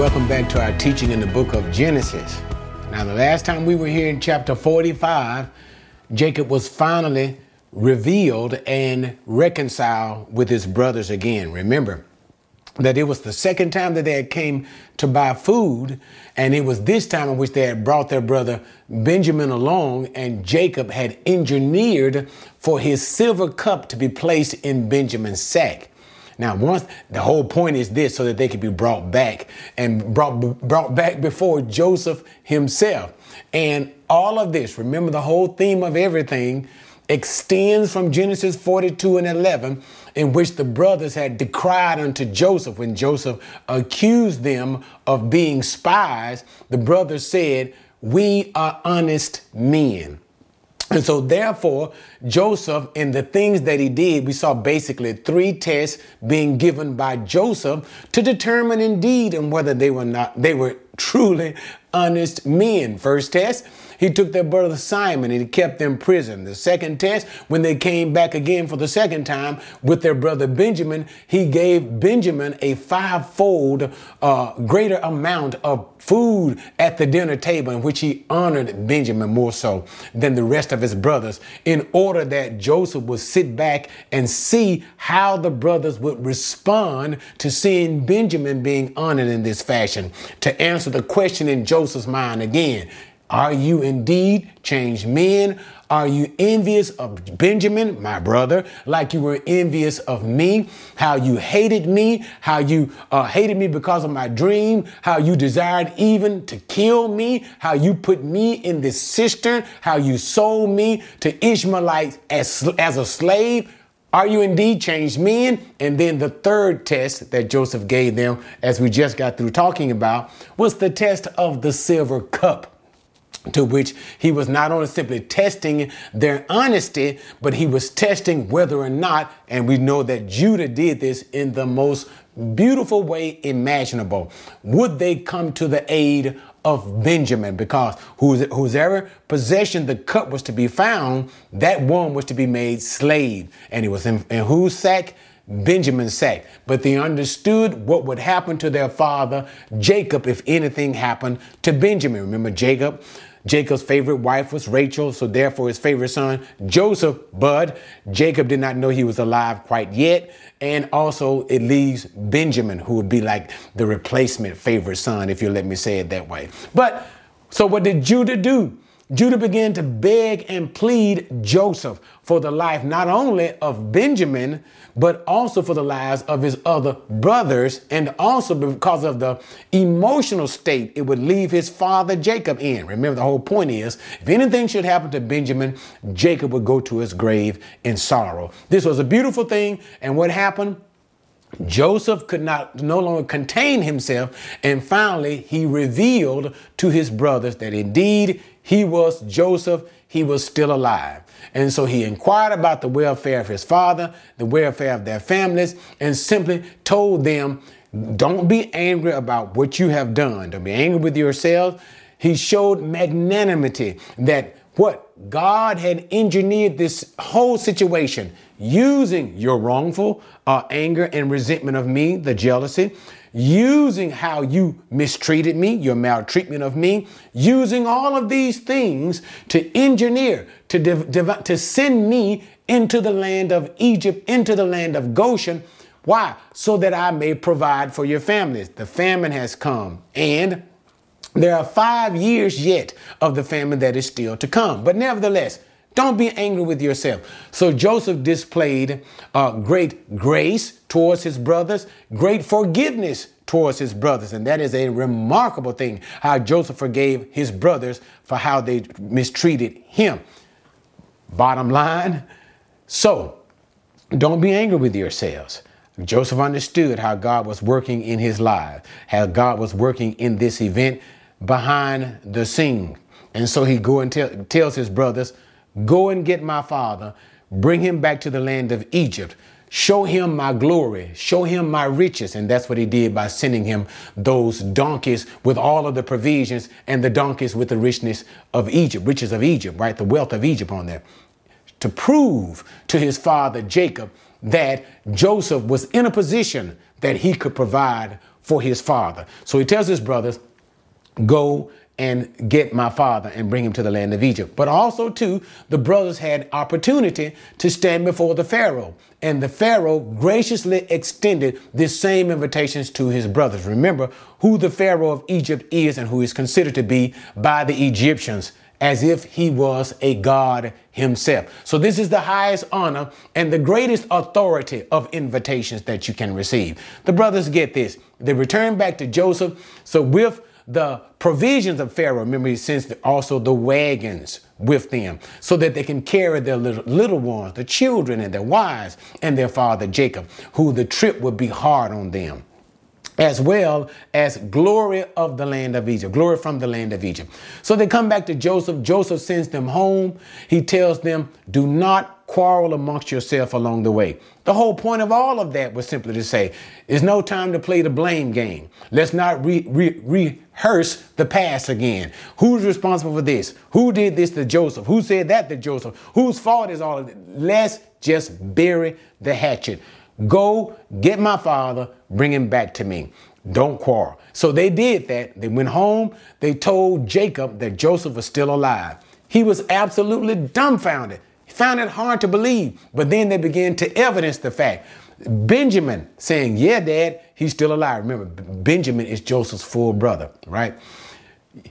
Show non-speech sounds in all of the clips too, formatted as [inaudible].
Welcome back to our teaching in the book of Genesis. Now, the last time we were here in chapter 45, Jacob was finally revealed and reconciled with his brothers again. Remember that it was the second time that they had came to buy food, and it was this time in which they had brought their brother Benjamin along, and Jacob had engineered for his silver cup to be placed in Benjamin's sack. Now, once the whole point is this, so that they could be brought back and brought brought back before Joseph himself. And all of this, remember the whole theme of everything extends from Genesis 42 and 11, in which the brothers had decried unto Joseph when Joseph accused them of being spies. The brothers said, We are honest men. And so, therefore, Joseph, in the things that he did, we saw basically three tests being given by Joseph to determine indeed and whether they were not, they were truly honest men. First test, he took their brother Simon and he kept them prison. The second test, when they came back again for the second time with their brother Benjamin, he gave Benjamin a fivefold uh, greater amount of food at the dinner table in which he honored Benjamin more so than the rest of his brothers in order that Joseph would sit back and see how the brothers would respond to seeing Benjamin being honored in this fashion. To answer the question in Joseph's mind again, are you indeed changed men? Are you envious of Benjamin, my brother, like you were envious of me? How you hated me? How you uh, hated me because of my dream? How you desired even to kill me? How you put me in this cistern? How you sold me to Ishmaelites as, as a slave? Are you indeed changed men? And then the third test that Joseph gave them, as we just got through talking about, was the test of the silver cup to which he was not only simply testing their honesty, but he was testing whether or not, and we know that Judah did this in the most beautiful way imaginable, would they come to the aid of Benjamin? Because whose, possession the cup was to be found, that one was to be made slave. And it was in, in whose sack? Benjamin's sack. But they understood what would happen to their father, Jacob, if anything happened to Benjamin. Remember, Jacob Jacob's favorite wife was Rachel, so therefore his favorite son, Joseph, Bud. Jacob did not know he was alive quite yet. And also it leaves Benjamin, who would be like the replacement favorite son, if you let me say it that way. But so what did Judah do? Judah began to beg and plead Joseph for the life not only of Benjamin, but also for the lives of his other brothers, and also because of the emotional state it would leave his father Jacob in. Remember, the whole point is if anything should happen to Benjamin, Jacob would go to his grave in sorrow. This was a beautiful thing, and what happened? Joseph could not no longer contain himself, and finally he revealed to his brothers that indeed he was Joseph, he was still alive. And so he inquired about the welfare of his father, the welfare of their families, and simply told them, Don't be angry about what you have done. Don't be angry with yourselves. He showed magnanimity that what? God had engineered this whole situation using your wrongful uh, anger and resentment of me, the jealousy, using how you mistreated me, your maltreatment of me, using all of these things to engineer, to, div- div- to send me into the land of Egypt, into the land of Goshen. Why? So that I may provide for your families. The famine has come and there are five years yet of the famine that is still to come. But nevertheless, don't be angry with yourself. So Joseph displayed uh, great grace towards his brothers, great forgiveness towards his brothers. And that is a remarkable thing how Joseph forgave his brothers for how they mistreated him. Bottom line so don't be angry with yourselves. Joseph understood how God was working in his life, how God was working in this event behind the scene. And so he go and tell, tells his brothers, Go and get my father, bring him back to the land of Egypt. Show him my glory, show him my riches. And that's what he did by sending him those donkeys with all of the provisions and the donkeys with the richness of Egypt, riches of Egypt, right? The wealth of Egypt on there. To prove to his father Jacob that Joseph was in a position that he could provide for his father. So he tells his brothers, go and get my father and bring him to the land of Egypt. But also, too, the brothers had opportunity to stand before the Pharaoh. And the Pharaoh graciously extended this same invitations to his brothers. Remember who the Pharaoh of Egypt is and who is considered to be by the Egyptians as if he was a God himself. So, this is the highest honor and the greatest authority of invitations that you can receive. The brothers get this. They return back to Joseph. So, with the provisions of Pharaoh. Remember, he sends also the wagons with them so that they can carry their little, little ones, the children and their wives and their father Jacob, who the trip would be hard on them as well as glory of the land of Egypt, glory from the land of Egypt. So they come back to Joseph. Joseph sends them home. He tells them, Do not quarrel amongst yourself along the way. The whole point of all of that was simply to say, It's no time to play the blame game. Let's not re- re- rehearse the past again. Who's responsible for this? Who did this to Joseph? Who said that to Joseph? Whose fault is all of it? Let's just bury the hatchet. Go get my father, bring him back to me. Don't quarrel. So they did that. They went home. They told Jacob that Joseph was still alive. He was absolutely dumbfounded. Found it hard to believe, but then they began to evidence the fact. Benjamin saying, Yeah, dad, he's still alive. Remember, Benjamin is Joseph's full brother, right?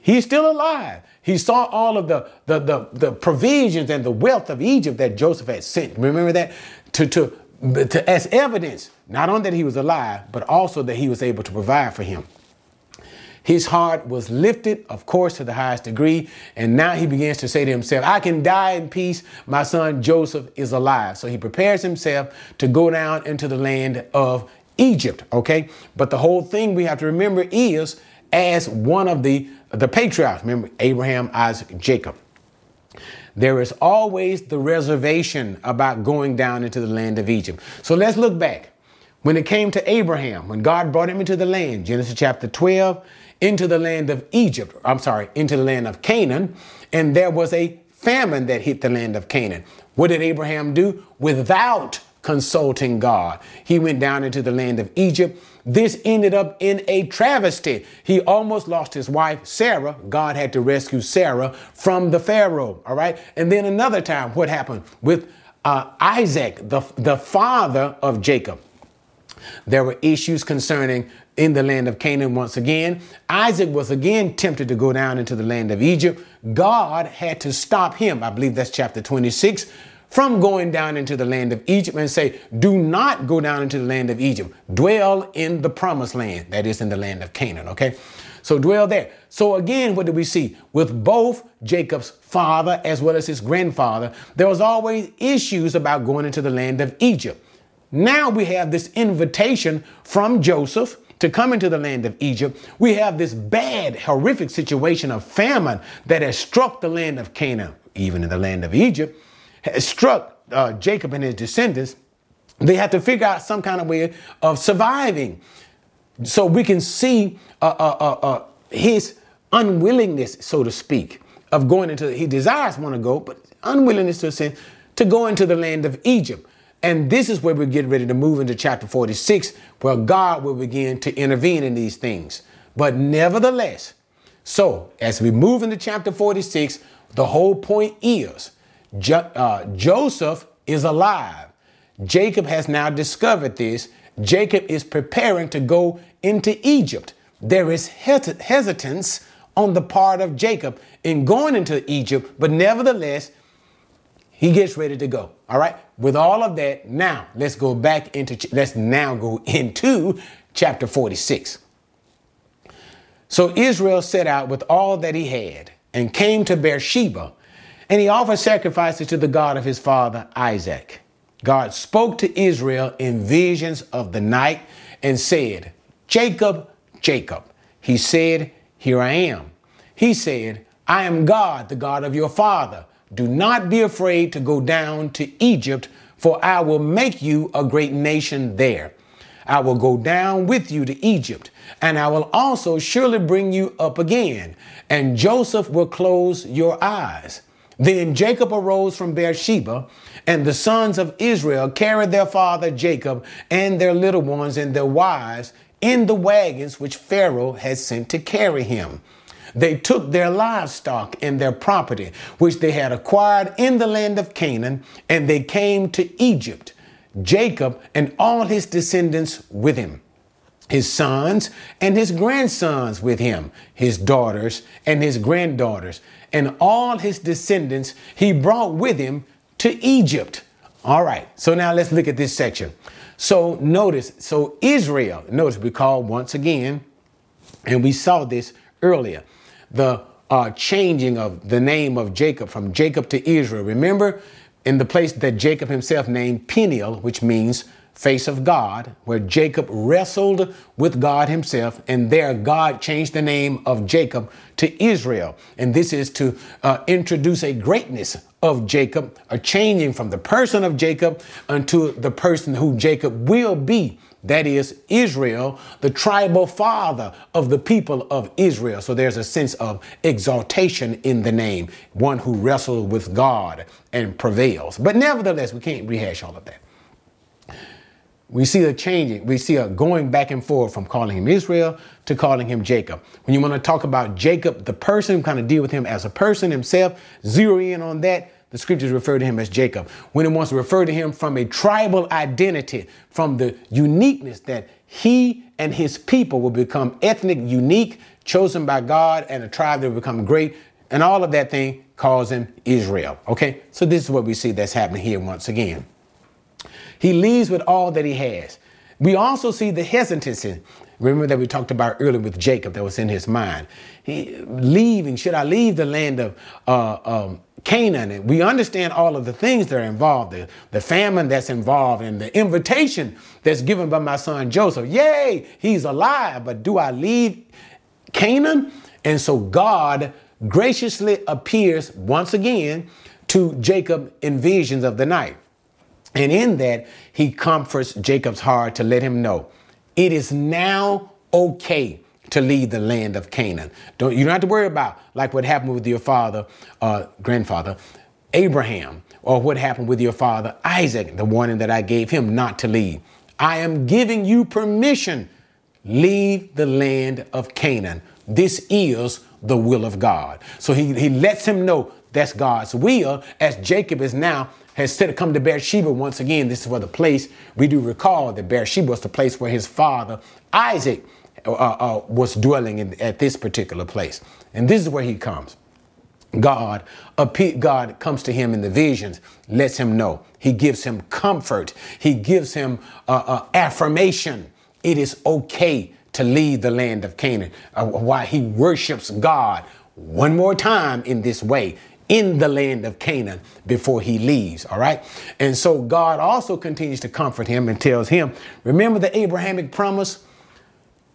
He's still alive. He saw all of the, the, the, the provisions and the wealth of Egypt that Joseph had sent. Remember that? To, to to, as evidence, not only that he was alive, but also that he was able to provide for him. His heart was lifted, of course, to the highest degree. And now he begins to say to himself, I can die in peace. My son Joseph is alive. So he prepares himself to go down into the land of Egypt. Okay. But the whole thing we have to remember is as one of the, the patriarchs, remember Abraham, Isaac, Jacob. There is always the reservation about going down into the land of Egypt. So let's look back. When it came to Abraham, when God brought him into the land, Genesis chapter 12, into the land of Egypt, I'm sorry, into the land of Canaan, and there was a famine that hit the land of Canaan. What did Abraham do? Without consulting God, he went down into the land of Egypt this ended up in a travesty. He almost lost his wife, Sarah. God had to rescue Sarah from the Pharaoh. All right. And then another time, what happened with uh, Isaac, the, the father of Jacob? There were issues concerning in the land of Canaan once again. Isaac was again tempted to go down into the land of Egypt. God had to stop him. I believe that's chapter 26 from going down into the land of Egypt and say, Do not go down into the land of Egypt. Dwell in the promised land, that is in the land of Canaan, okay? So dwell there. So again, what do we see? With both Jacob's father as well as his grandfather, there was always issues about going into the land of Egypt. Now we have this invitation from Joseph to come into the land of Egypt. We have this bad, horrific situation of famine that has struck the land of Canaan, even in the land of Egypt has struck uh, Jacob and his descendants, they had to figure out some kind of way of surviving. So we can see uh, uh, uh, uh his unwillingness, so to speak, of going into, he desires want to go, but unwillingness to sin, to go into the land of Egypt. And this is where we get ready to move into chapter 46, where God will begin to intervene in these things. But nevertheless, so as we move into chapter 46, the whole point is Jo- uh, Joseph is alive. Jacob has now discovered this. Jacob is preparing to go into Egypt. There is hes- hesitance on the part of Jacob in going into Egypt, but nevertheless, he gets ready to go. All right. With all of that, now let's go back into, let's now go [laughs] into chapter 46. So Israel set out with all that he had and came to Beersheba and he offered sacrifices to the God of his father Isaac. God spoke to Israel in visions of the night and said, Jacob, Jacob. He said, Here I am. He said, I am God, the God of your father. Do not be afraid to go down to Egypt, for I will make you a great nation there. I will go down with you to Egypt, and I will also surely bring you up again, and Joseph will close your eyes. Then Jacob arose from Beersheba, and the sons of Israel carried their father Jacob and their little ones and their wives in the wagons which Pharaoh had sent to carry him. They took their livestock and their property, which they had acquired in the land of Canaan, and they came to Egypt, Jacob and all his descendants with him, his sons and his grandsons with him, his daughters and his granddaughters, and all his descendants he brought with him to Egypt. All right, so now let's look at this section. So notice, so Israel, notice we call once again, and we saw this earlier the uh, changing of the name of Jacob from Jacob to Israel. Remember, in the place that Jacob himself named Peniel, which means face of God, where Jacob wrestled with God himself, and there God changed the name of Jacob to Israel. And this is to uh, introduce a greatness of Jacob, a changing from the person of Jacob unto the person who Jacob will be that is Israel, the tribal father of the people of Israel. So there's a sense of exaltation in the name, one who wrestles with God and prevails. But nevertheless, we can't rehash all of that. We see a changing, we see a going back and forth from calling him Israel to calling him Jacob. When you want to talk about Jacob, the person, kind of deal with him as a person himself, zero in on that the scriptures refer to him as Jacob. When it wants to refer to him from a tribal identity, from the uniqueness that he and his people will become ethnic, unique, chosen by God, and a tribe that will become great, and all of that thing calls him Israel. Okay, so this is what we see that's happening here once again. He leaves with all that he has. We also see the hesitancy. Remember that we talked about earlier with Jacob that was in his mind. He leaving. Should I leave the land of uh, um, Canaan. And we understand all of the things that are involved, the, the famine that's involved, and the invitation that's given by my son Joseph. Yay, he's alive, but do I leave Canaan? And so God graciously appears once again to Jacob in visions of the night. And in that, he comforts Jacob's heart to let him know it is now okay to leave the land of Canaan. Don't you don't have to worry about like what happened with your father, uh, grandfather, Abraham, or what happened with your father Isaac, the warning that I gave him not to leave. I am giving you permission. Leave the land of Canaan. This is the will of God. So he, he lets him know that's God's will, as Jacob is now has said to come to Beersheba once again. This is where the place we do recall that Beersheba was the place where his father Isaac uh, uh, was dwelling in, at this particular place. And this is where he comes. God, God comes to him in the visions, lets him know. He gives him comfort. He gives him uh, uh, affirmation. It is okay to leave the land of Canaan. Uh, why he worships God one more time in this way in the land of Canaan before he leaves. All right. And so God also continues to comfort him and tells him, remember the Abrahamic promise?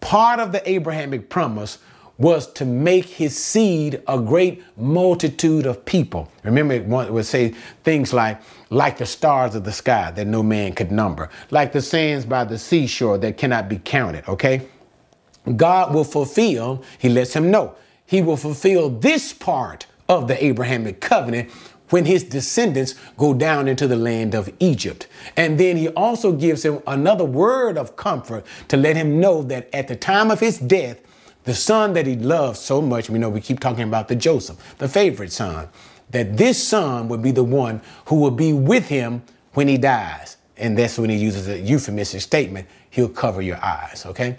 part of the Abrahamic promise was to make his seed a great multitude of people. Remember, it would say things like, like the stars of the sky that no man could number, like the sands by the seashore that cannot be counted, okay? God will fulfill, he lets him know, he will fulfill this part of the Abrahamic covenant when his descendants go down into the land of Egypt. And then he also gives him another word of comfort to let him know that at the time of his death, the son that he loved so much, we know we keep talking about the Joseph, the favorite son, that this son would be the one who will be with him when he dies. And that's when he uses a euphemistic statement, he'll cover your eyes, okay?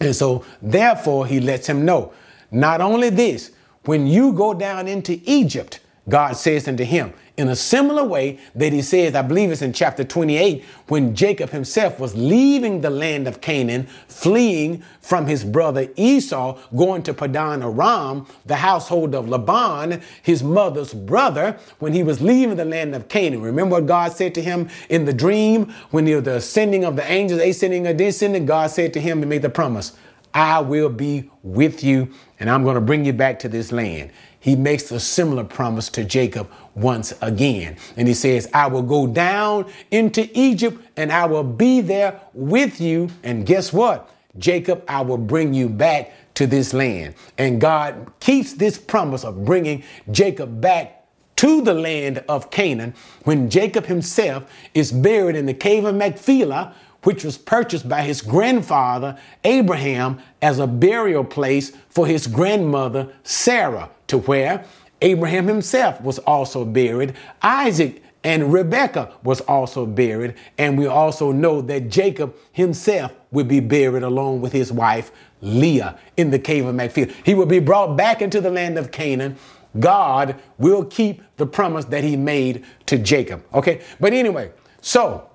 And so, therefore, he lets him know not only this, when you go down into Egypt, God says unto him in a similar way that he says, I believe it's in chapter 28, when Jacob himself was leaving the land of Canaan, fleeing from his brother Esau, going to Padan Aram, the household of Laban, his mother's brother, when he was leaving the land of Canaan. Remember what God said to him in the dream when the ascending of the angels, ascending or descending, God said to him and made the promise, I will be with you and I'm going to bring you back to this land he makes a similar promise to Jacob once again. And he says, I will go down into Egypt and I will be there with you. And guess what? Jacob, I will bring you back to this land. And God keeps this promise of bringing Jacob back to the land of Canaan when Jacob himself is buried in the cave of Machpelah, which was purchased by his grandfather Abraham as a burial place for his grandmother Sarah, to where Abraham himself was also buried. Isaac and Rebekah was also buried. And we also know that Jacob himself would be buried along with his wife Leah in the cave of Machpelah. He will be brought back into the land of Canaan. God will keep the promise that he made to Jacob. Okay. But anyway, so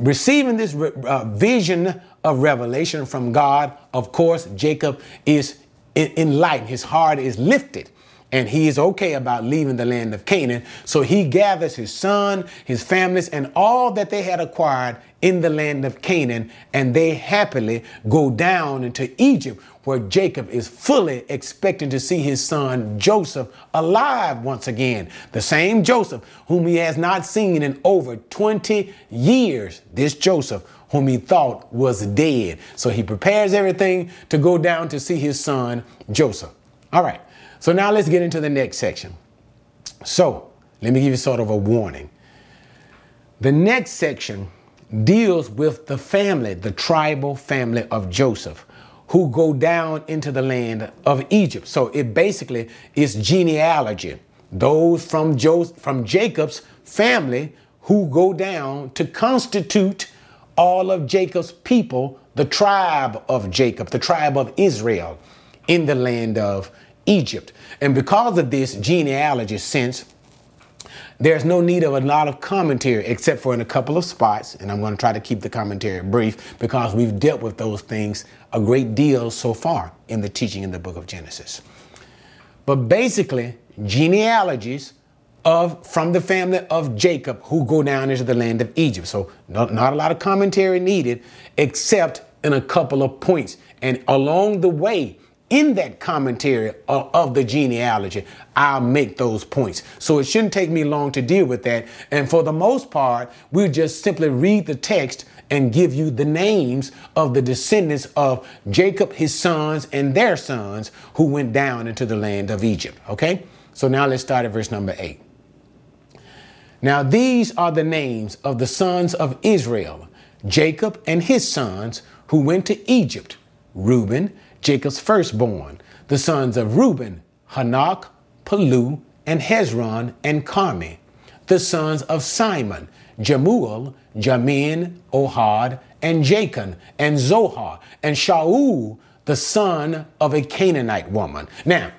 receiving this uh, vision of revelation from God, of course, Jacob is enlightened. His heart is lifted and he is okay about leaving the land of Canaan. So he gathers his son, his families, and all that they had acquired in the land of Canaan, and they happily go down into Egypt, where Jacob is fully expecting to see his son Joseph alive once again. The same Joseph whom he has not seen in over 20 years. This Joseph whom he thought was dead. So he prepares everything to go down to see his son Joseph. All right. So now let's get into the next section. So let me give you sort of a warning. The next section deals with the family, the tribal family of Joseph, who go down into the land of Egypt. So it basically is genealogy. Those from, Joseph, from Jacob's family who go down to constitute all of Jacob's people, the tribe of Jacob, the tribe of Israel in the land of Egypt. And because of this genealogy sense, there's no need of a lot of commentary except for in a couple of spots. And I'm going to try to keep the commentary brief because we've dealt with those things a great deal so far in the teaching in the book of Genesis. But basically, genealogies of from the family of Jacob who go down into the land of Egypt. So not, not a lot of commentary needed except in a couple of points. And along the way, in that commentary of, the genealogy, I'll make those points. So it shouldn't take me long to deal with that. And for the most part, we'll just simply read the text and give you the names of the descendants of Jacob, his sons, and their sons who went down into the land of Egypt. Okay? So now let's start at verse number eight. Now these are the names of the sons of Israel, Jacob and his sons who went to Egypt Reuben, Jacob's firstborn, the sons of Reuben, Hanoch, Palu, and Hezron, and Carmi, the sons of Simon, Jemuel, Jamin, Ohad, and Jachin, and Zohar, and Shaul, the son of a Canaanite woman. Now,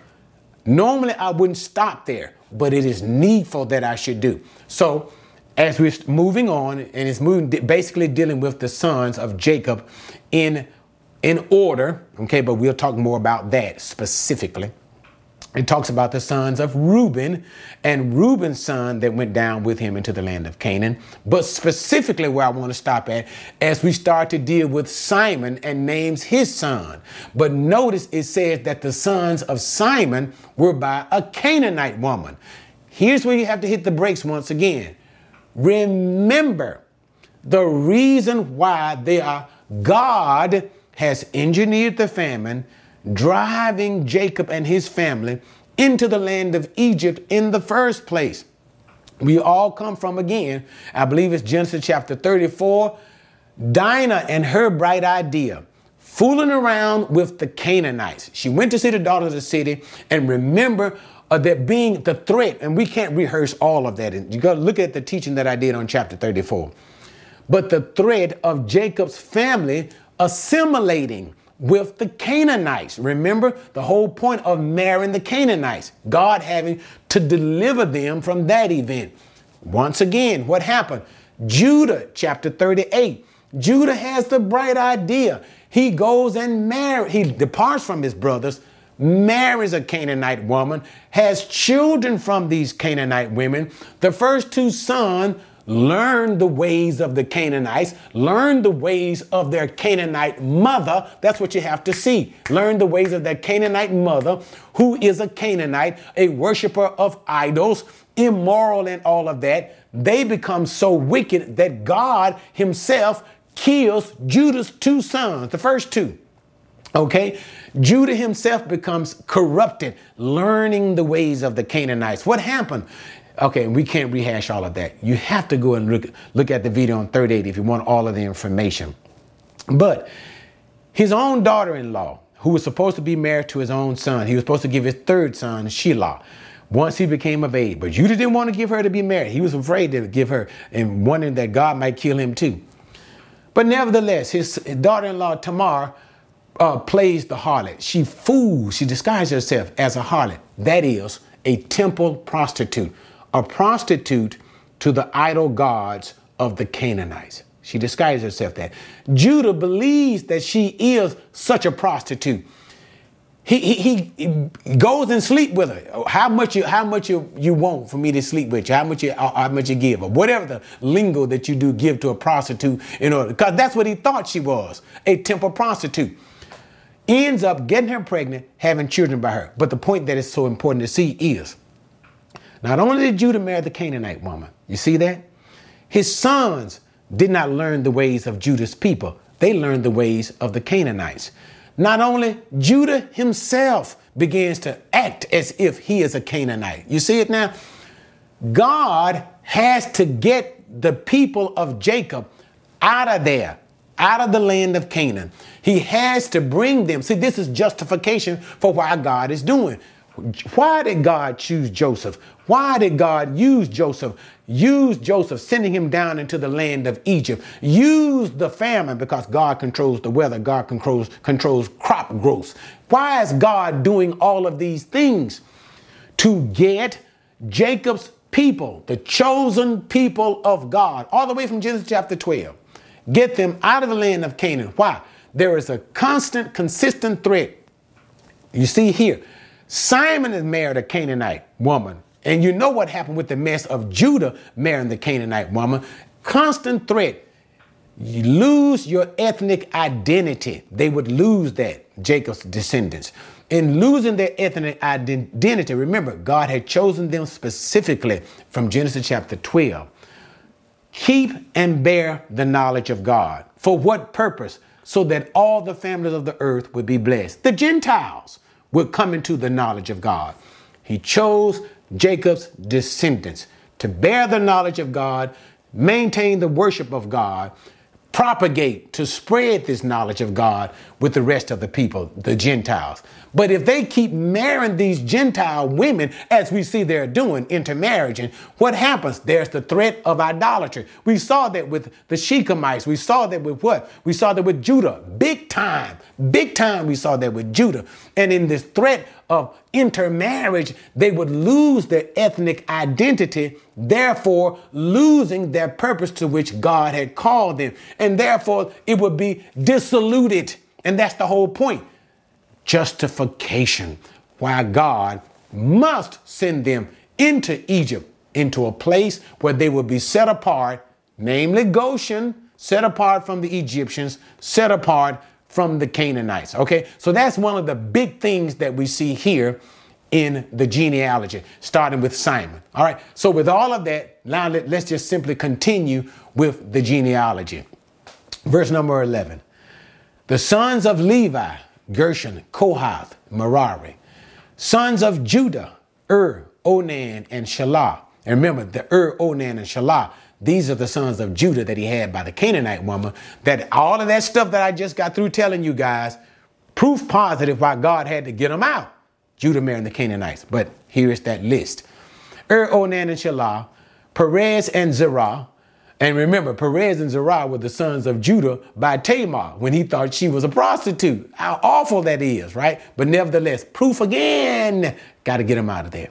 normally I wouldn't stop there, but it is needful that I should do. So, as we're moving on, and it's moving basically dealing with the sons of Jacob in in order, okay, but we'll talk more about that specifically. It talks about the sons of Reuben and Reuben's son that went down with him into the land of Canaan. But specifically, where I want to stop at as we start to deal with Simon and names his son. But notice it says that the sons of Simon were by a Canaanite woman. Here's where you have to hit the brakes once again. Remember the reason why they are God has engineered the famine, driving Jacob and his family into the land of Egypt in the first place. We all come from again, I believe it's Genesis chapter 34, Dinah and her bright idea fooling around with the Canaanites. She went to see the daughters of the city and remember uh, that being the threat, and we can't rehearse all of that. And You got to look at the teaching that I did on chapter 34. But the threat of Jacob's family assimilating with the Canaanites. Remember the whole point of marrying the Canaanites, God having to deliver them from that event. Once again, what happened? Judah, chapter 38. Judah has the bright idea. He goes and marries, he departs from his brothers, marries a Canaanite woman, has children from these Canaanite women. The first two sons learn the ways of the Canaanites, learn the ways of their Canaanite mother. That's what you have to see. Learn the ways of their Canaanite mother, who is a Canaanite, a worshiper of idols, immoral and all of that. They become so wicked that God Himself kills Judah's two sons, the first two. Okay? Judah himself becomes corrupted, learning the ways of the Canaanites. What happened? Okay, we can't rehash all of that. You have to go and look, look at the video on 38 if you want all of the information. But his own daughter in law, who was supposed to be married to his own son, he was supposed to give his third son, Shelah, once he became of age. But Judah didn't want to give her to be married. He was afraid to give her and wondering that God might kill him too. But nevertheless, his daughter in law, Tamar, uh, plays the harlot. She fools, she disguises herself as a harlot. That is, a temple prostitute, a prostitute to the idol gods of the Canaanites. She disguises herself that. Judah believes that she is such a prostitute. He, he, he goes and sleep with her. How much you how much you, you want for me to sleep with you? How much you how much you give or whatever the lingo that you do give to a prostitute in order because that's what he thought she was a temple prostitute. Ends up getting her pregnant, having children by her. But the point that is so important to see is not only did Judah marry the Canaanite woman, you see that his sons did not learn the ways of Judah's people; they learned the ways of the Canaanites. Not only Judah himself begins to act as if he is a Canaanite. You see it now? God has to get the people of Jacob out of there, out of the land of Canaan. He has to bring them. See, this is justification for why God is doing. Why did God choose Joseph? Why did God use Joseph? Use Joseph, sending him down into the land of Egypt. Use the famine because God controls the weather. God controls, controls crop growth. Why is God doing all of these things? To get Jacob's people, the chosen people of God, all the way from Genesis chapter 12. Get them out of the land of Canaan. Why? There is a constant, consistent threat. You see here, Simon is married a Canaanite woman. And you know what happened with the mess of Judah marrying the Canaanite woman. Constant threat. You lose your ethnic identity. They would lose that, Jacob's descendants. In losing their ethnic identity, remember, God had chosen them specifically from Genesis chapter 12. Keep and bear the knowledge of God. For what purpose? So that all the families of the earth would be blessed. The Gentiles would coming to the knowledge of God. He chose Jacob's descendants to bear the knowledge of God, maintain the worship of God, propagate, to spread this knowledge of God with the rest of the people, the Gentiles. But if they keep marrying these Gentile women, as we see they're doing, intermarriage, and what happens? There's the threat of idolatry. We saw that with the Shechemites. We saw that with what? We saw that with Judah. Big time, big time we saw that with Judah. And in this threat of intermarriage, they would lose their ethnic identity, therefore losing their purpose to which God had called them. And therefore it would be dissoluted. And that's the whole point. Justification. Why God must send them into Egypt, into a place where they would be set apart, namely Goshen, set apart from the Egyptians, set apart from the Canaanites. Okay, so that's one of the big things that we see here in the genealogy, starting with Simon. All right, so with all of that, now let, us just simply continue with the genealogy. Verse number 11 The sons of Levi, Gershon, Kohath, Merari. Sons of Judah, Ur, Onan, and Shelah. And remember, the Ur, Onan, and Shelah these are the sons of Judah that he had by the Canaanite woman. That all of that stuff that I just got through telling you guys, proof positive why God had to get them out. Judah marrying the Canaanites. But here is that list. Er, Onan, and Shelah, Perez and Zerah. And remember, Perez and Zerah were the sons of Judah by Tamar when he thought she was a prostitute. How awful that is, right? But nevertheless, proof again. Got to get them out of there.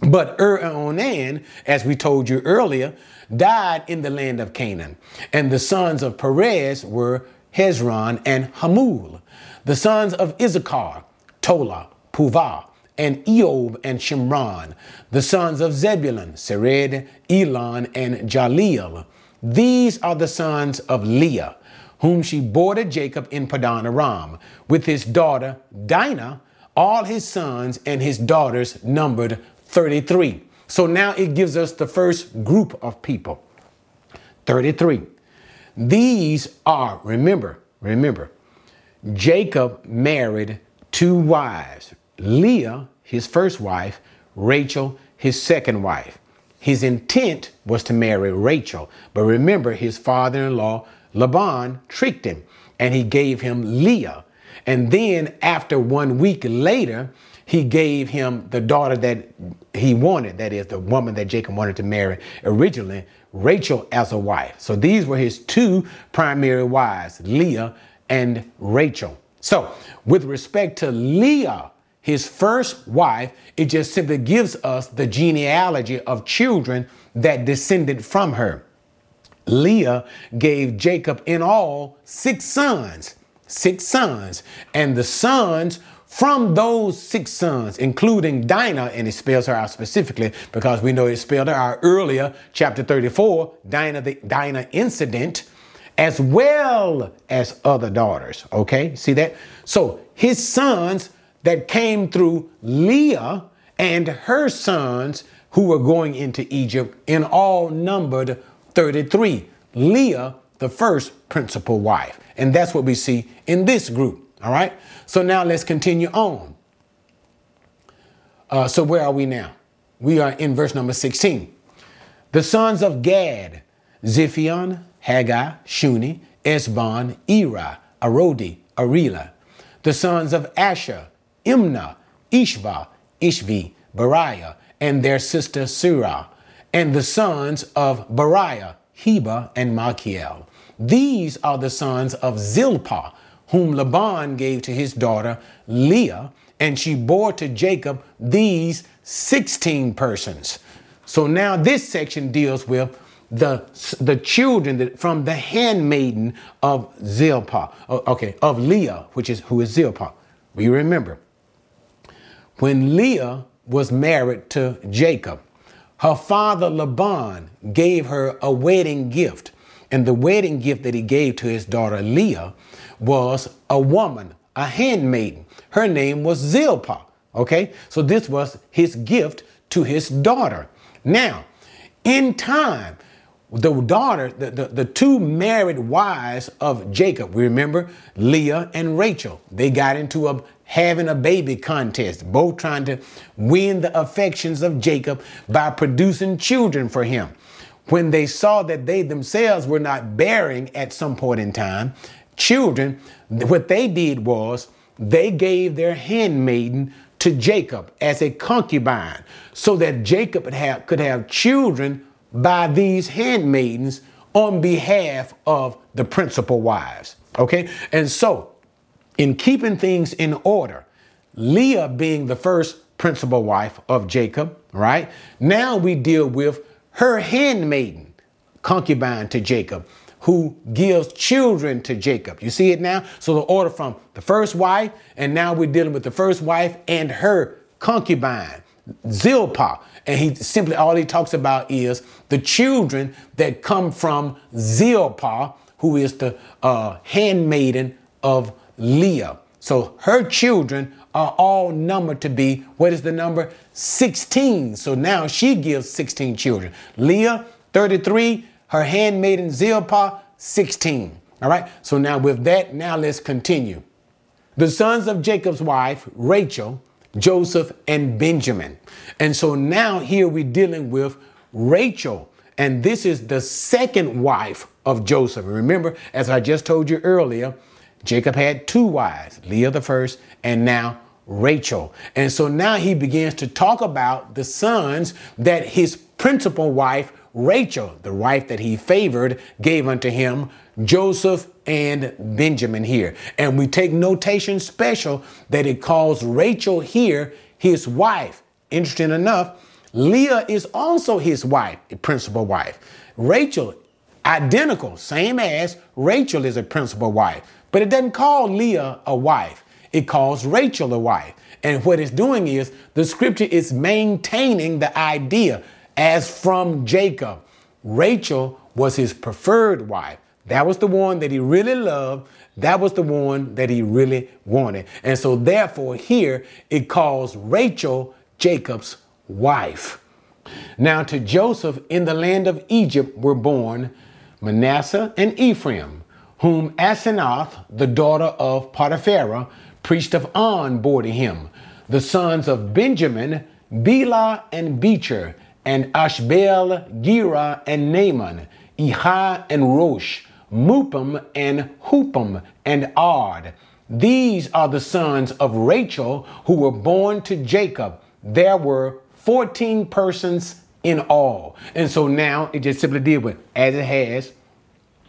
But Ur Onan, as we told you earlier, died in the land of Canaan. And the sons of Perez were Hezron and Hamul. The sons of Issachar, Tola, Puvah, and Eob and Shimron. The sons of Zebulun, Sered, Elon, and Jaleel. These are the sons of Leah, whom she bore to Jacob in Padan Aram, with his daughter Dinah. All his sons and his daughters numbered 33. So now it gives us the first group of people 33. These are, remember, remember, Jacob married two wives Leah, his first wife, Rachel, his second wife. His intent was to marry Rachel, but remember, his father in law, Laban, tricked him and he gave him Leah. And then, after one week later, he gave him the daughter that he wanted, that is, the woman that Jacob wanted to marry originally, Rachel, as a wife. So these were his two primary wives, Leah and Rachel. So, with respect to Leah, his first wife, it just simply gives us the genealogy of children that descended from her. Leah gave Jacob in all six sons, six sons, and the sons from those six sons, including Dinah, and it spells her out specifically because we know it spelled her out earlier, chapter 34, Dinah, the Dinah incident, as well as other daughters. Okay, see that? So his sons that came through Leah and her sons who were going into Egypt in all numbered 33. Leah, the first principal wife. And that's what we see in this group. All right. So now let's continue on. Uh, so where are we now? We are in verse number 16. The sons of Gad, Ziphion, Haggai, Shuni, Ezbon, Eri, Arodi, Arela. The sons of Asher, Imnah, Ishva, Ishvi, Beriah, and their sister Surah. And the sons of Beriah, Heba, and Malchiel. These are the sons of Zilpah, whom Laban gave to his daughter Leah, and she bore to Jacob these 16 persons. So now this section deals with the, the children that, from the handmaiden of Zilpah, okay, of Leah, which is who is Zilpah. We remember when Leah was married to Jacob, her father Laban gave her a wedding gift. And the wedding gift that he gave to his daughter Leah was a woman, a handmaiden. Her name was Zilpah. Okay, so this was his gift to his daughter. Now, in time, the daughter, the, the, the, two married wives of Jacob, we remember Leah and Rachel, they got into a having a baby contest, both trying to win the affections of Jacob by producing children for him. When they saw that they themselves were not bearing at some point in time children, what they did was they gave their handmaiden to Jacob as a concubine so that Jacob could have, could have children by these handmaidens on behalf of the principal wives. Okay? And so, in keeping things in order, Leah being the first principal wife of Jacob, right? Now we deal with her handmaiden, concubine to Jacob, who gives children to Jacob. You see it now? So the order from the first wife, and now we're dealing with the first wife and her concubine, Zilpah. And he simply all he talks about is the children that come from Zilpah, who is the uh, handmaiden of Leah. So her children are all numbered to be what is the number 16. So now she gives 16 children. Leah 33, her handmaiden Zilpah 16. All right. So now with that, now let's continue. The sons of Jacob's wife, Rachel, Joseph, and Benjamin. And so now here we're dealing with Rachel. And this is the second wife of Joseph. Remember, as I just told you earlier, Jacob had two wives, Leah the first, and now Rachel. And so now he begins to talk about the sons that his principal wife, Rachel, the wife that he favored, gave unto him, Joseph and Benjamin here. And we take notation special that it calls Rachel here his wife. Interesting enough, Leah is also his wife, a principal wife. Rachel, identical, same as Rachel is a principal wife. But it doesn't call Leah a wife, it calls Rachel a wife. And what it's doing is the scripture is maintaining the idea as from Jacob. Rachel was his preferred wife. That was the one that he really loved. That was the one that he really wanted. And so, therefore, here it calls Rachel Jacob's wife. Now, to Joseph in the land of Egypt were born Manasseh and Ephraim, whom Asenath, the daughter of Potiphera, priest of On, bore to him. The sons of Benjamin, Bela and Becher, and Ashbel, Gera, and Naaman, Ehi and Rosh, Muppim and Huppim, and Ard. These are the sons of Rachel who were born to Jacob. There were 14 persons in all. And so now it just simply deals with, as it has,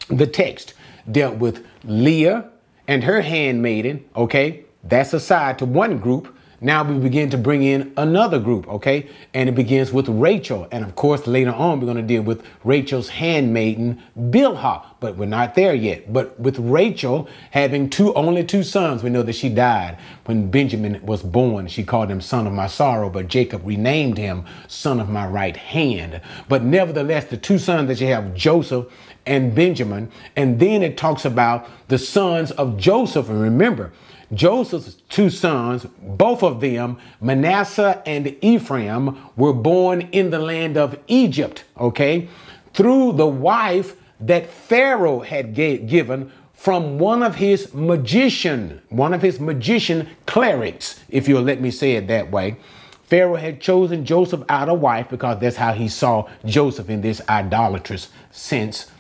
the text dealt with Leah and her handmaiden, okay? That's aside to one group. Now we begin to bring in another group, okay? And it begins with Rachel. And of course, later on, we're going to deal with Rachel's handmaiden, Bilhah. But we're not there yet. But with Rachel having two, only two sons, we know that she died when Benjamin was born. She called him son of my sorrow, but Jacob renamed him son of my right hand. But nevertheless, the two sons that you have, Joseph and Benjamin. And then it talks about the sons of Joseph. And remember, Joseph's two sons, both of them, Manasseh and Ephraim, were born in the land of Egypt, okay, through the wife that Pharaoh had given from one of his magician, one of his magician clerics, if you'll let me say it that way. Pharaoh had chosen Joseph out a wife because that's how he saw Joseph in this idolatrous sense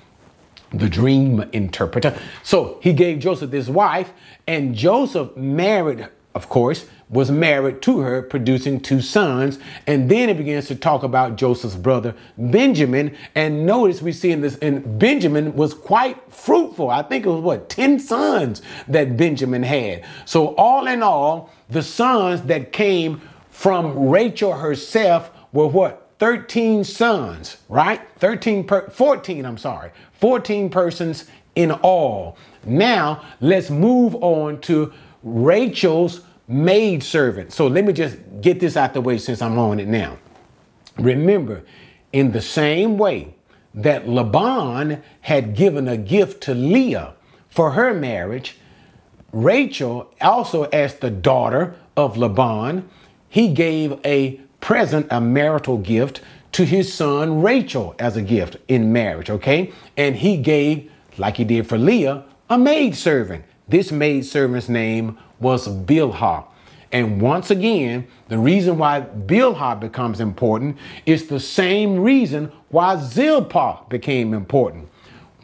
the dream interpreter. So he gave Joseph this wife, and Joseph married, of course, was married to her, producing two sons. And then it begins to talk about Joseph's brother Benjamin. And notice we see in this, and Benjamin was quite fruitful. I think it was what, 10 sons that Benjamin had. So, all in all, the sons that came from Rachel herself were what? 13 sons, right? 13 per 14, I'm sorry. 14 persons in all. Now, let's move on to Rachel's maid servant. So let me just get this out the way since I'm on it now. Remember, in the same way that Laban had given a gift to Leah for her marriage, Rachel, also as the daughter of Laban, he gave a present, a marital gift to his son Rachel as a gift in marriage, okay? And he gave, like he did for Leah, a maid servant. This maid servant's name was Bilhah. And once again, the reason why Bilhah becomes important is the same reason why Zilpah became important.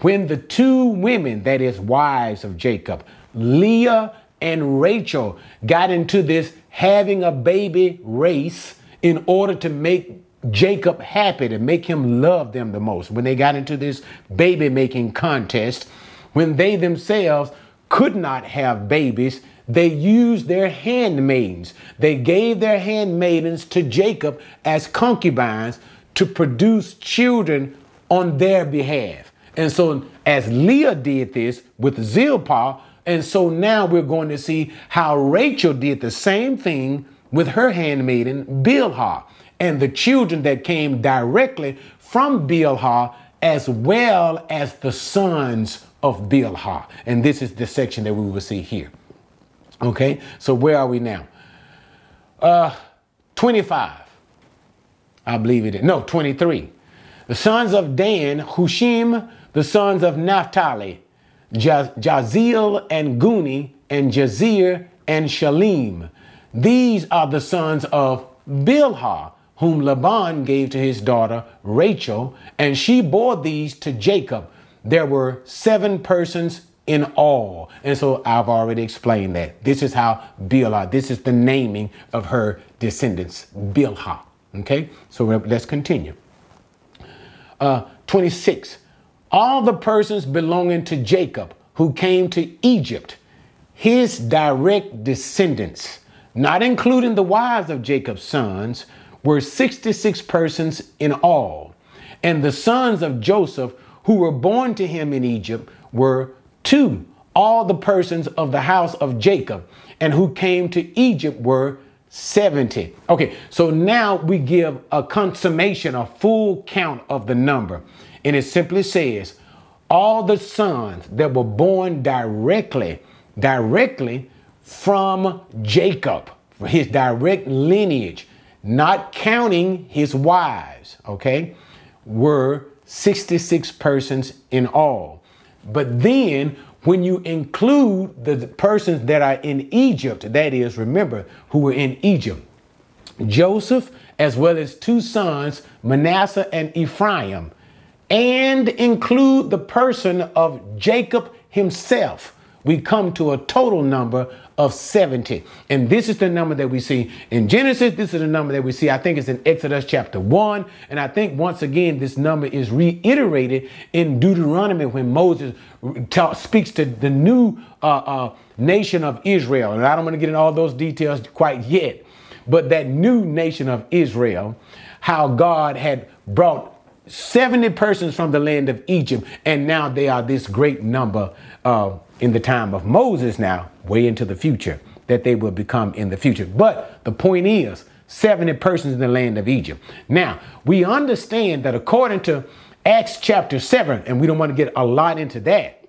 When the two women, that is, wives of Jacob, Leah and Rachel, got into this having a baby race in order to make Jacob happy, to make him love them the most. When they got into this baby making contest, when they themselves could not have babies, they used their handmaidens. They gave their handmaidens to Jacob as concubines to produce children on their behalf. And so, as Leah did this with Zilpah, and so now we're going to see how Rachel did the same thing with her handmaiden Bilhah and the children that came directly from Bilhah, as well as the sons of Bilhah. And this is the section that we will see here. Okay, so where are we now? Uh, 25. I believe it is. No, 23. The sons of Dan, Hushim, the sons of Naphtali, Jahzeel and Guni, and Jezer and Shillem. These are the sons of Bilhah, whom Laban gave to his daughter Rachel, and she bore these to Jacob. There were seven persons in all. And so I've already explained that. This is how Bilhah, this is the naming of her descendants, Bilhah. Okay, so let's continue. Uh, 26. All the persons belonging to Jacob who came to Egypt, his direct descendants, not including the wives of Jacob's sons, were 66 persons in all. And the sons of Joseph who were born to him in Egypt were two. All the persons of the house of Jacob and who came to Egypt were 70. Okay, so now we give a consummation, a full count of the number. And it simply says, all the sons that were born directly, directly from Jacob, for his direct lineage, not counting his wives, okay, were 66 persons in all. But then when you include the persons that are in Egypt, that is, remember, who were in Egypt, Joseph, as well as two sons, Manasseh and Ephraim, and include the person of Jacob himself, we come to a total number of 70. And this is the number that we see in Genesis. This is the number that we see, I think it's in Exodus chapter 1. And I think once again, this number is reiterated in Deuteronomy when Moses ta- speaks to the new uh, uh, nation of Israel. And I don't want to get into all those details quite yet. But that new nation of Israel, how God had brought 70 persons from the land of Egypt, and now they are this great number uh, in the time of Moses now, way into the future, that they will become in the future. But the point is, 70 persons in the land of Egypt. Now, we understand that according to Acts chapter 7, and we don't want to get a lot into that,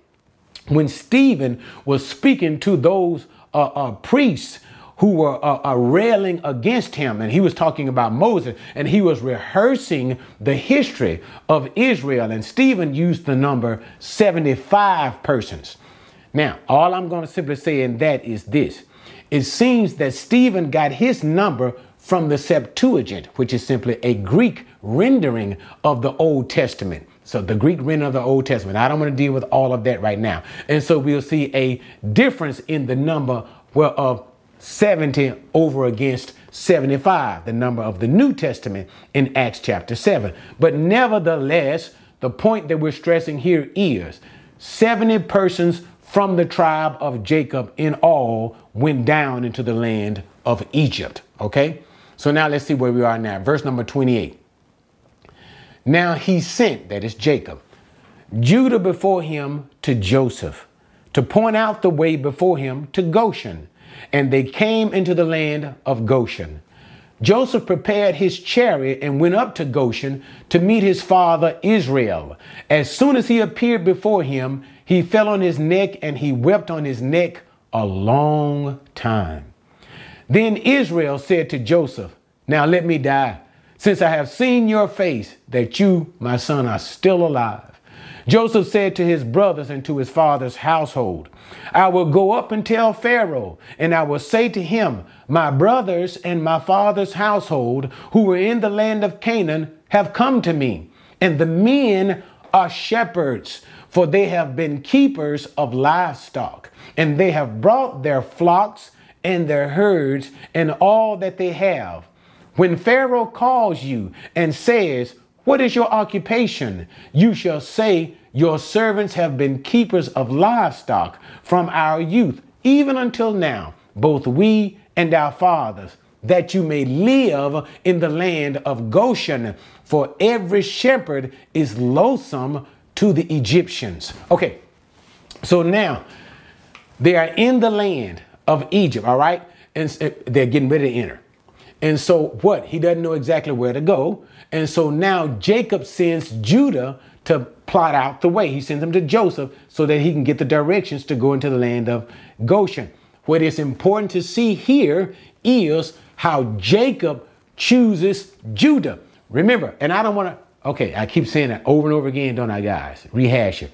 when Stephen was speaking to those uh, uh, priests who were uh, uh, railing against him. And he was talking about Moses and he was rehearsing the history of Israel. And Stephen used the number 75 persons. Now, all I'm going to simply say in that is this it seems that Stephen got his number from the Septuagint, which is simply a Greek rendering of the Old Testament. So the Greek rendering of the Old Testament. I don't want to deal with all of that right now. And so we'll see a difference in the number of 70 over against 75, the number of the New Testament in Acts chapter 7. But nevertheless, the point that we're stressing here is 70 persons from the tribe of Jacob in all went down into the land of Egypt. Okay? So now let's see where we are now. Verse number 28. Now he sent, that is Jacob, Judah before him to Joseph to point out the way before him to Goshen and they came into the land of Goshen. Joseph prepared his chariot and went up to Goshen to meet his father Israel. As soon as he appeared before him, he fell on his neck and he wept on his neck a long time. Then Israel said to Joseph, Now let me die, since I have seen your face, that you, my son, are still alive. Joseph said to his brothers and to his father's household, I will go up and tell Pharaoh, and I will say to him, My brothers and my father's household, who were in the land of Canaan, have come to me, and the men are shepherds, for they have been keepers of livestock, and they have brought their flocks and their herds and all that they have. When Pharaoh calls you and says, what is your occupation? You shall say, Your servants have been keepers of livestock from our youth, even until now, both we and our fathers, that you may live in the land of Goshen. For every shepherd is loathsome to the Egyptians. Okay, so now they are in the land of Egypt, all right? And eh, they're getting ready to enter. And so what? He doesn't know exactly where to go. And so now Jacob sends Judah to plot out the way. He sends him to Joseph so that he can get the directions to go into the land of Goshen. What is important to see here is how Jacob chooses Judah. Remember, and I don't want to, okay, I keep saying that over and over again, don't I, guys? Rehash it.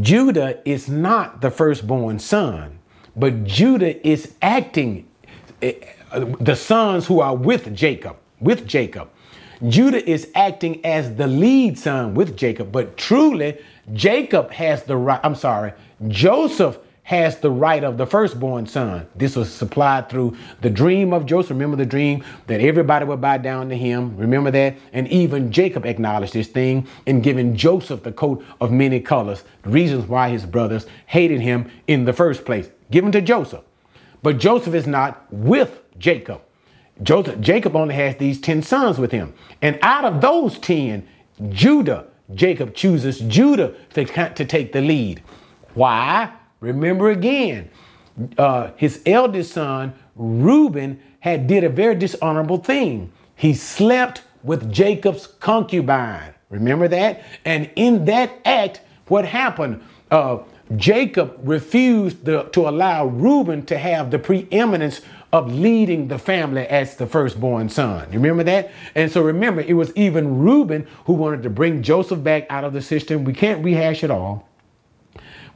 Judah is not the firstborn son, but Judah is acting eh, the sons who are with Jacob, with Jacob. Judah is acting as the lead son with Jacob, but truly Jacob has the right, I'm sorry, Joseph has the right of the firstborn son. This was supplied through the dream of Joseph. Remember the dream that everybody would bow down to him. Remember that? And even Jacob acknowledged this thing in giving Joseph the coat of many colors, the reasons why his brothers hated him in the first place. Given to Joseph. But Joseph is not with Jacob. Joseph, Jacob only has these 10 sons with him. And out of those 10, Judah, Jacob chooses Judah to, to take the lead. Why? Remember again, uh, his eldest son, Reuben, had did a very dishonorable thing. He slept with Jacob's concubine. Remember that? And in that act, what happened? Uh, Jacob refused the, to allow Reuben to have the preeminence of leading the family as the firstborn son. You remember that? And so remember, it was even Reuben who wanted to bring Joseph back out of the system. We can't rehash it all.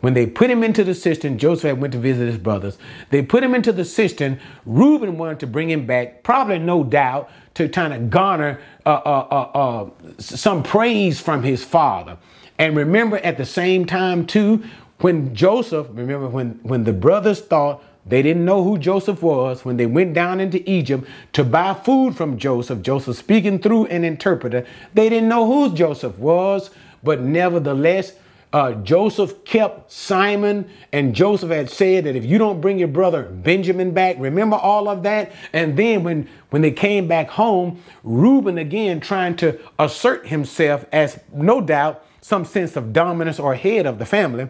When they put him into the cistern, Joseph went to visit his brothers. They put him into the cistern. Reuben wanted to bring him back, probably no doubt, to kind of garner uh, uh, uh, uh, some praise from his father. And remember, at the same time, too, when Joseph, remember when, when the brothers thought they didn't know who Joseph was, when they went down into Egypt to buy food from Joseph, Joseph speaking through an interpreter, they didn't know who Joseph was, but nevertheless, uh, Joseph kept Simon, and Joseph had said that if you don't bring your brother Benjamin back, remember all of that. And then when when they came back home, Reuben again trying to assert himself as no doubt some sense of dominance or head of the family.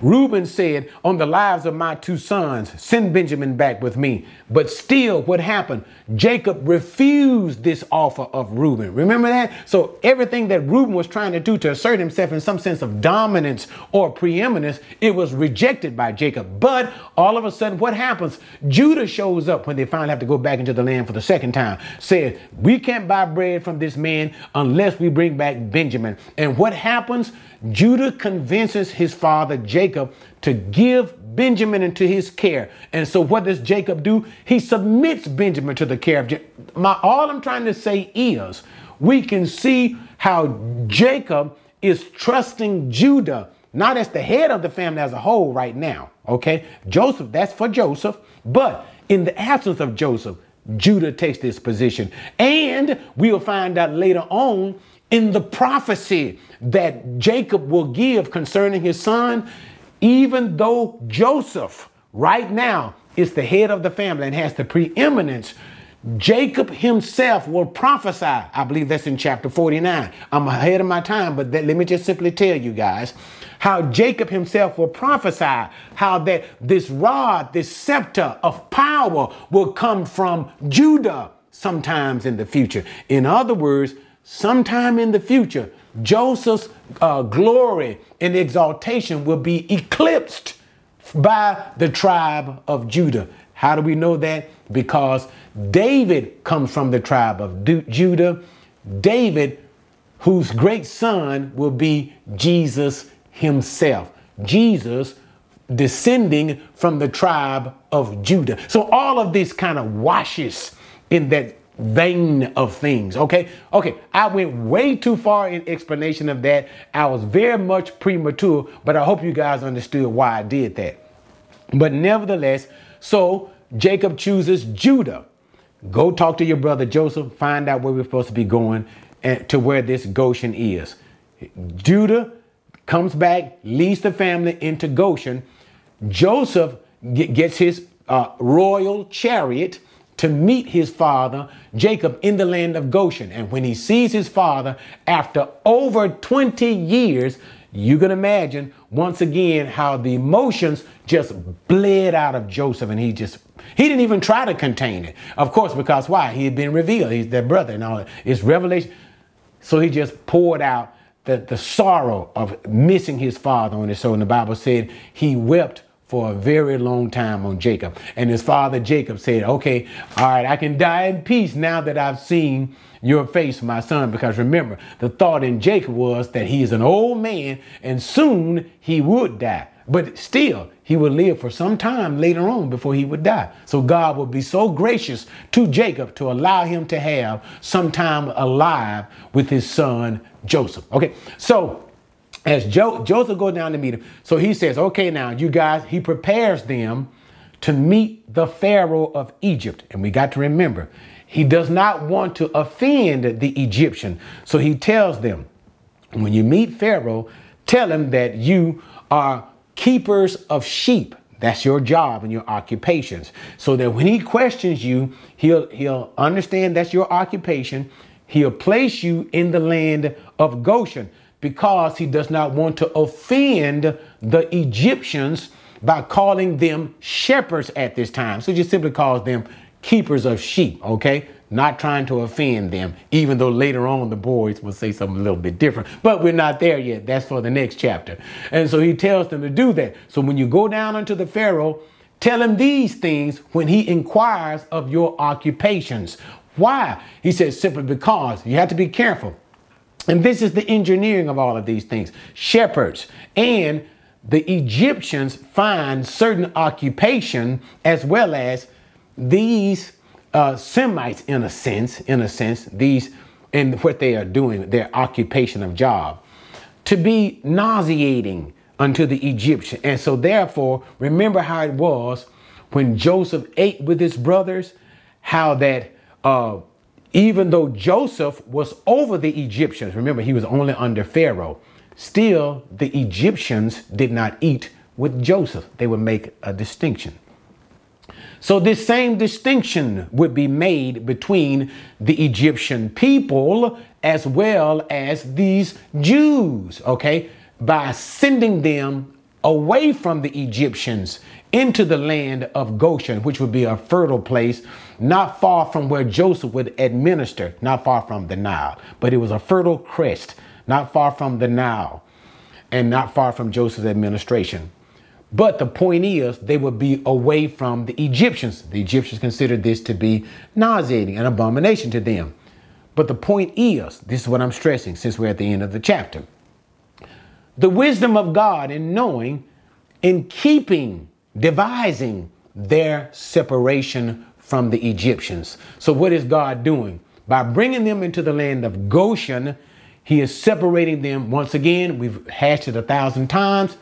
Reuben said, On the lives of my two sons, send Benjamin back with me. But still, what happened? Jacob refused this offer of Reuben. Remember that? So, everything that Reuben was trying to do to assert himself in some sense of dominance or preeminence, it was rejected by Jacob. But all of a sudden, what happens? Judah shows up when they finally have to go back into the land for the second time, said, We can't buy bread from this man unless we bring back Benjamin. And what happens? Judah convinces his father Jacob to give Benjamin into his care. And so what does Jacob do? He submits Benjamin to the care of. My all I'm trying to say is we can see how Jacob is trusting Judah not as the head of the family as a whole right now. Okay? Joseph, that's for Joseph, but in the absence of Joseph, Judah takes this position. And we'll find out later on in the prophecy that Jacob will give concerning his son, even though Joseph right now is the head of the family and has the preeminence, Jacob himself will prophesy. I believe that's in chapter 49. I'm ahead of my time, but that, let me just simply tell you guys how Jacob himself will prophesy how that this rod, this scepter of power will come from Judah sometimes in the future. In other words, sometime in the future, Joseph's uh, glory and exaltation will be eclipsed by the tribe of Judah. How do we know that? Because David comes from the tribe of Judah. David, whose great son will be Jesus himself. Jesus descending from the tribe of Judah. So all of this kind of washes in that vein of things. Okay. Okay. I went way too far in explanation of that. I was very much premature, but I hope you guys understood why I did that. But nevertheless, so Jacob chooses Judah. Go talk to your brother Joseph, find out where we're supposed to be going and to where this Goshen is. Judah comes back, leads the family into Goshen. Joseph gets his uh, royal chariot to meet his father Jacob in the land of Goshen. And when he sees his father after over 20 years, you can imagine once again how the emotions just bled out of Joseph and he just he didn't even try to contain it. Of course, because why? He had been revealed. He's their brother and all that. It's revelation. So he just poured out the, the sorrow of missing his father on his soul. And the Bible said he wept for a very long time on Jacob. And his father Jacob said, Okay, all right, I can die in peace now that I've seen your face, my son. Because remember, the thought in Jacob was that he is an old man and soon he would die. But still, he would live for some time later on before he would die. So God would be so gracious to Jacob to allow him to have some time alive with his son Joseph. Okay, so as jo- Joseph goes down to meet him, so he says, Okay, now you guys, he prepares them to meet the Pharaoh of Egypt. And we got to remember, he does not want to offend the Egyptian. So he tells them, when you meet Pharaoh, tell him that you are keepers of sheep. That's your job and your occupations. So that when he questions you, he'll he'll understand that's your occupation. He'll place you in the land of Goshen because he does not want to offend the Egyptians by calling them shepherds at this time. So he just simply calls them keepers of sheep, okay? Not trying to offend them, even though later on the boys will say something a little bit different. But we're not there yet. That's for the next chapter. And so he tells them to do that. So when you go down unto the Pharaoh, tell him these things when he inquires of your occupations. Why? He says simply because you have to be careful and this is the engineering of all of these things shepherds and the Egyptians find certain occupation as well as these uh, Semites, in a sense, in a sense, these and what they are doing, their occupation of job, to be nauseating unto the Egyptian. And so, therefore, remember how it was when Joseph ate with his brothers, how that uh, even though Joseph was over the Egyptians, remember he was only under Pharaoh, still the Egyptians did not eat with Joseph. They would make a distinction. So, this same distinction would be made between the Egyptian people as well as these Jews, okay, by sending them away from the Egyptians into the land of Goshen, which would be a fertile place not far from where Joseph would administer, not far from the Nile, but it was a fertile crest, not far from the Nile, and not far from Joseph's administration. But the point is, they would be away from the Egyptians. The Egyptians considered this to be nauseating, an abomination to them. But the point is, this is what I'm stressing since we're at the end of the chapter. The wisdom of God in knowing, in keeping, devising their separation from the Egyptians. So, what is God doing? By bringing them into the land of Goshen, He is separating them. Once again, we've hashed it a thousand times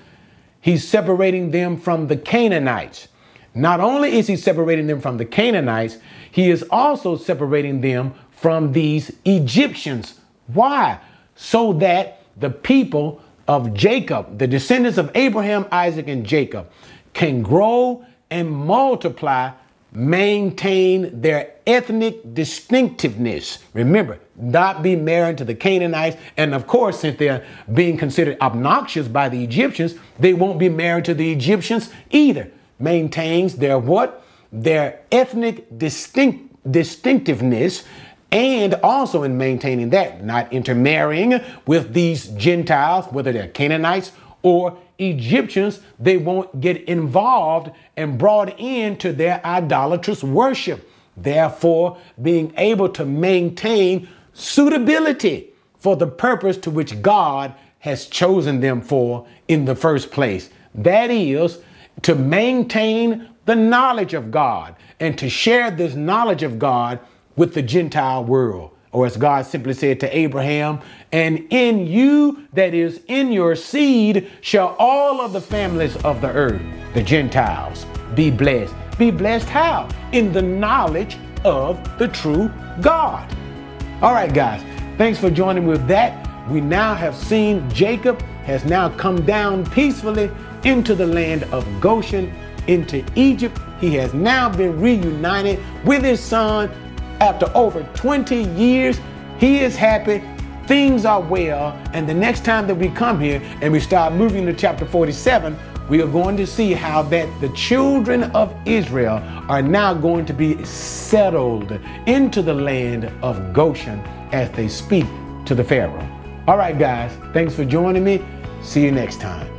He's separating them from the Canaanites. Not only is he separating them from the Canaanites, he is also separating them from these Egyptians. Why? So that the people of Jacob, the descendants of Abraham, Isaac, and Jacob, can grow and multiply maintain their ethnic distinctiveness. Remember, not be married to the Canaanites. And of course, since they're being considered obnoxious by the Egyptians, they won't be married to the Egyptians either. Maintains their what? Their ethnic distinct distinctiveness and also in maintaining that, not intermarrying with these Gentiles, whether they're Canaanites or Egyptians, they won't get involved and brought into their idolatrous worship. Therefore, being able to maintain suitability for the purpose to which God has chosen them for in the first place. That is to maintain the knowledge of God and to share this knowledge of God with the Gentile world or as God simply said to Abraham, and in you, that is in your seed, shall all of the families of the earth, the Gentiles, be blessed. Be blessed how? In the knowledge of the true God. All right, guys, thanks for joining with that. We now have seen Jacob has now come down peacefully into the land of Goshen, into Egypt. He has now been reunited with his son after over 20 years, he is happy, things are well, and the next time that we come here and we start moving to chapter 47, we are going to see how that the children of Israel are now going to be settled into the land of Goshen as they speak to the Pharaoh. All right, guys, thanks for joining me. See you next time.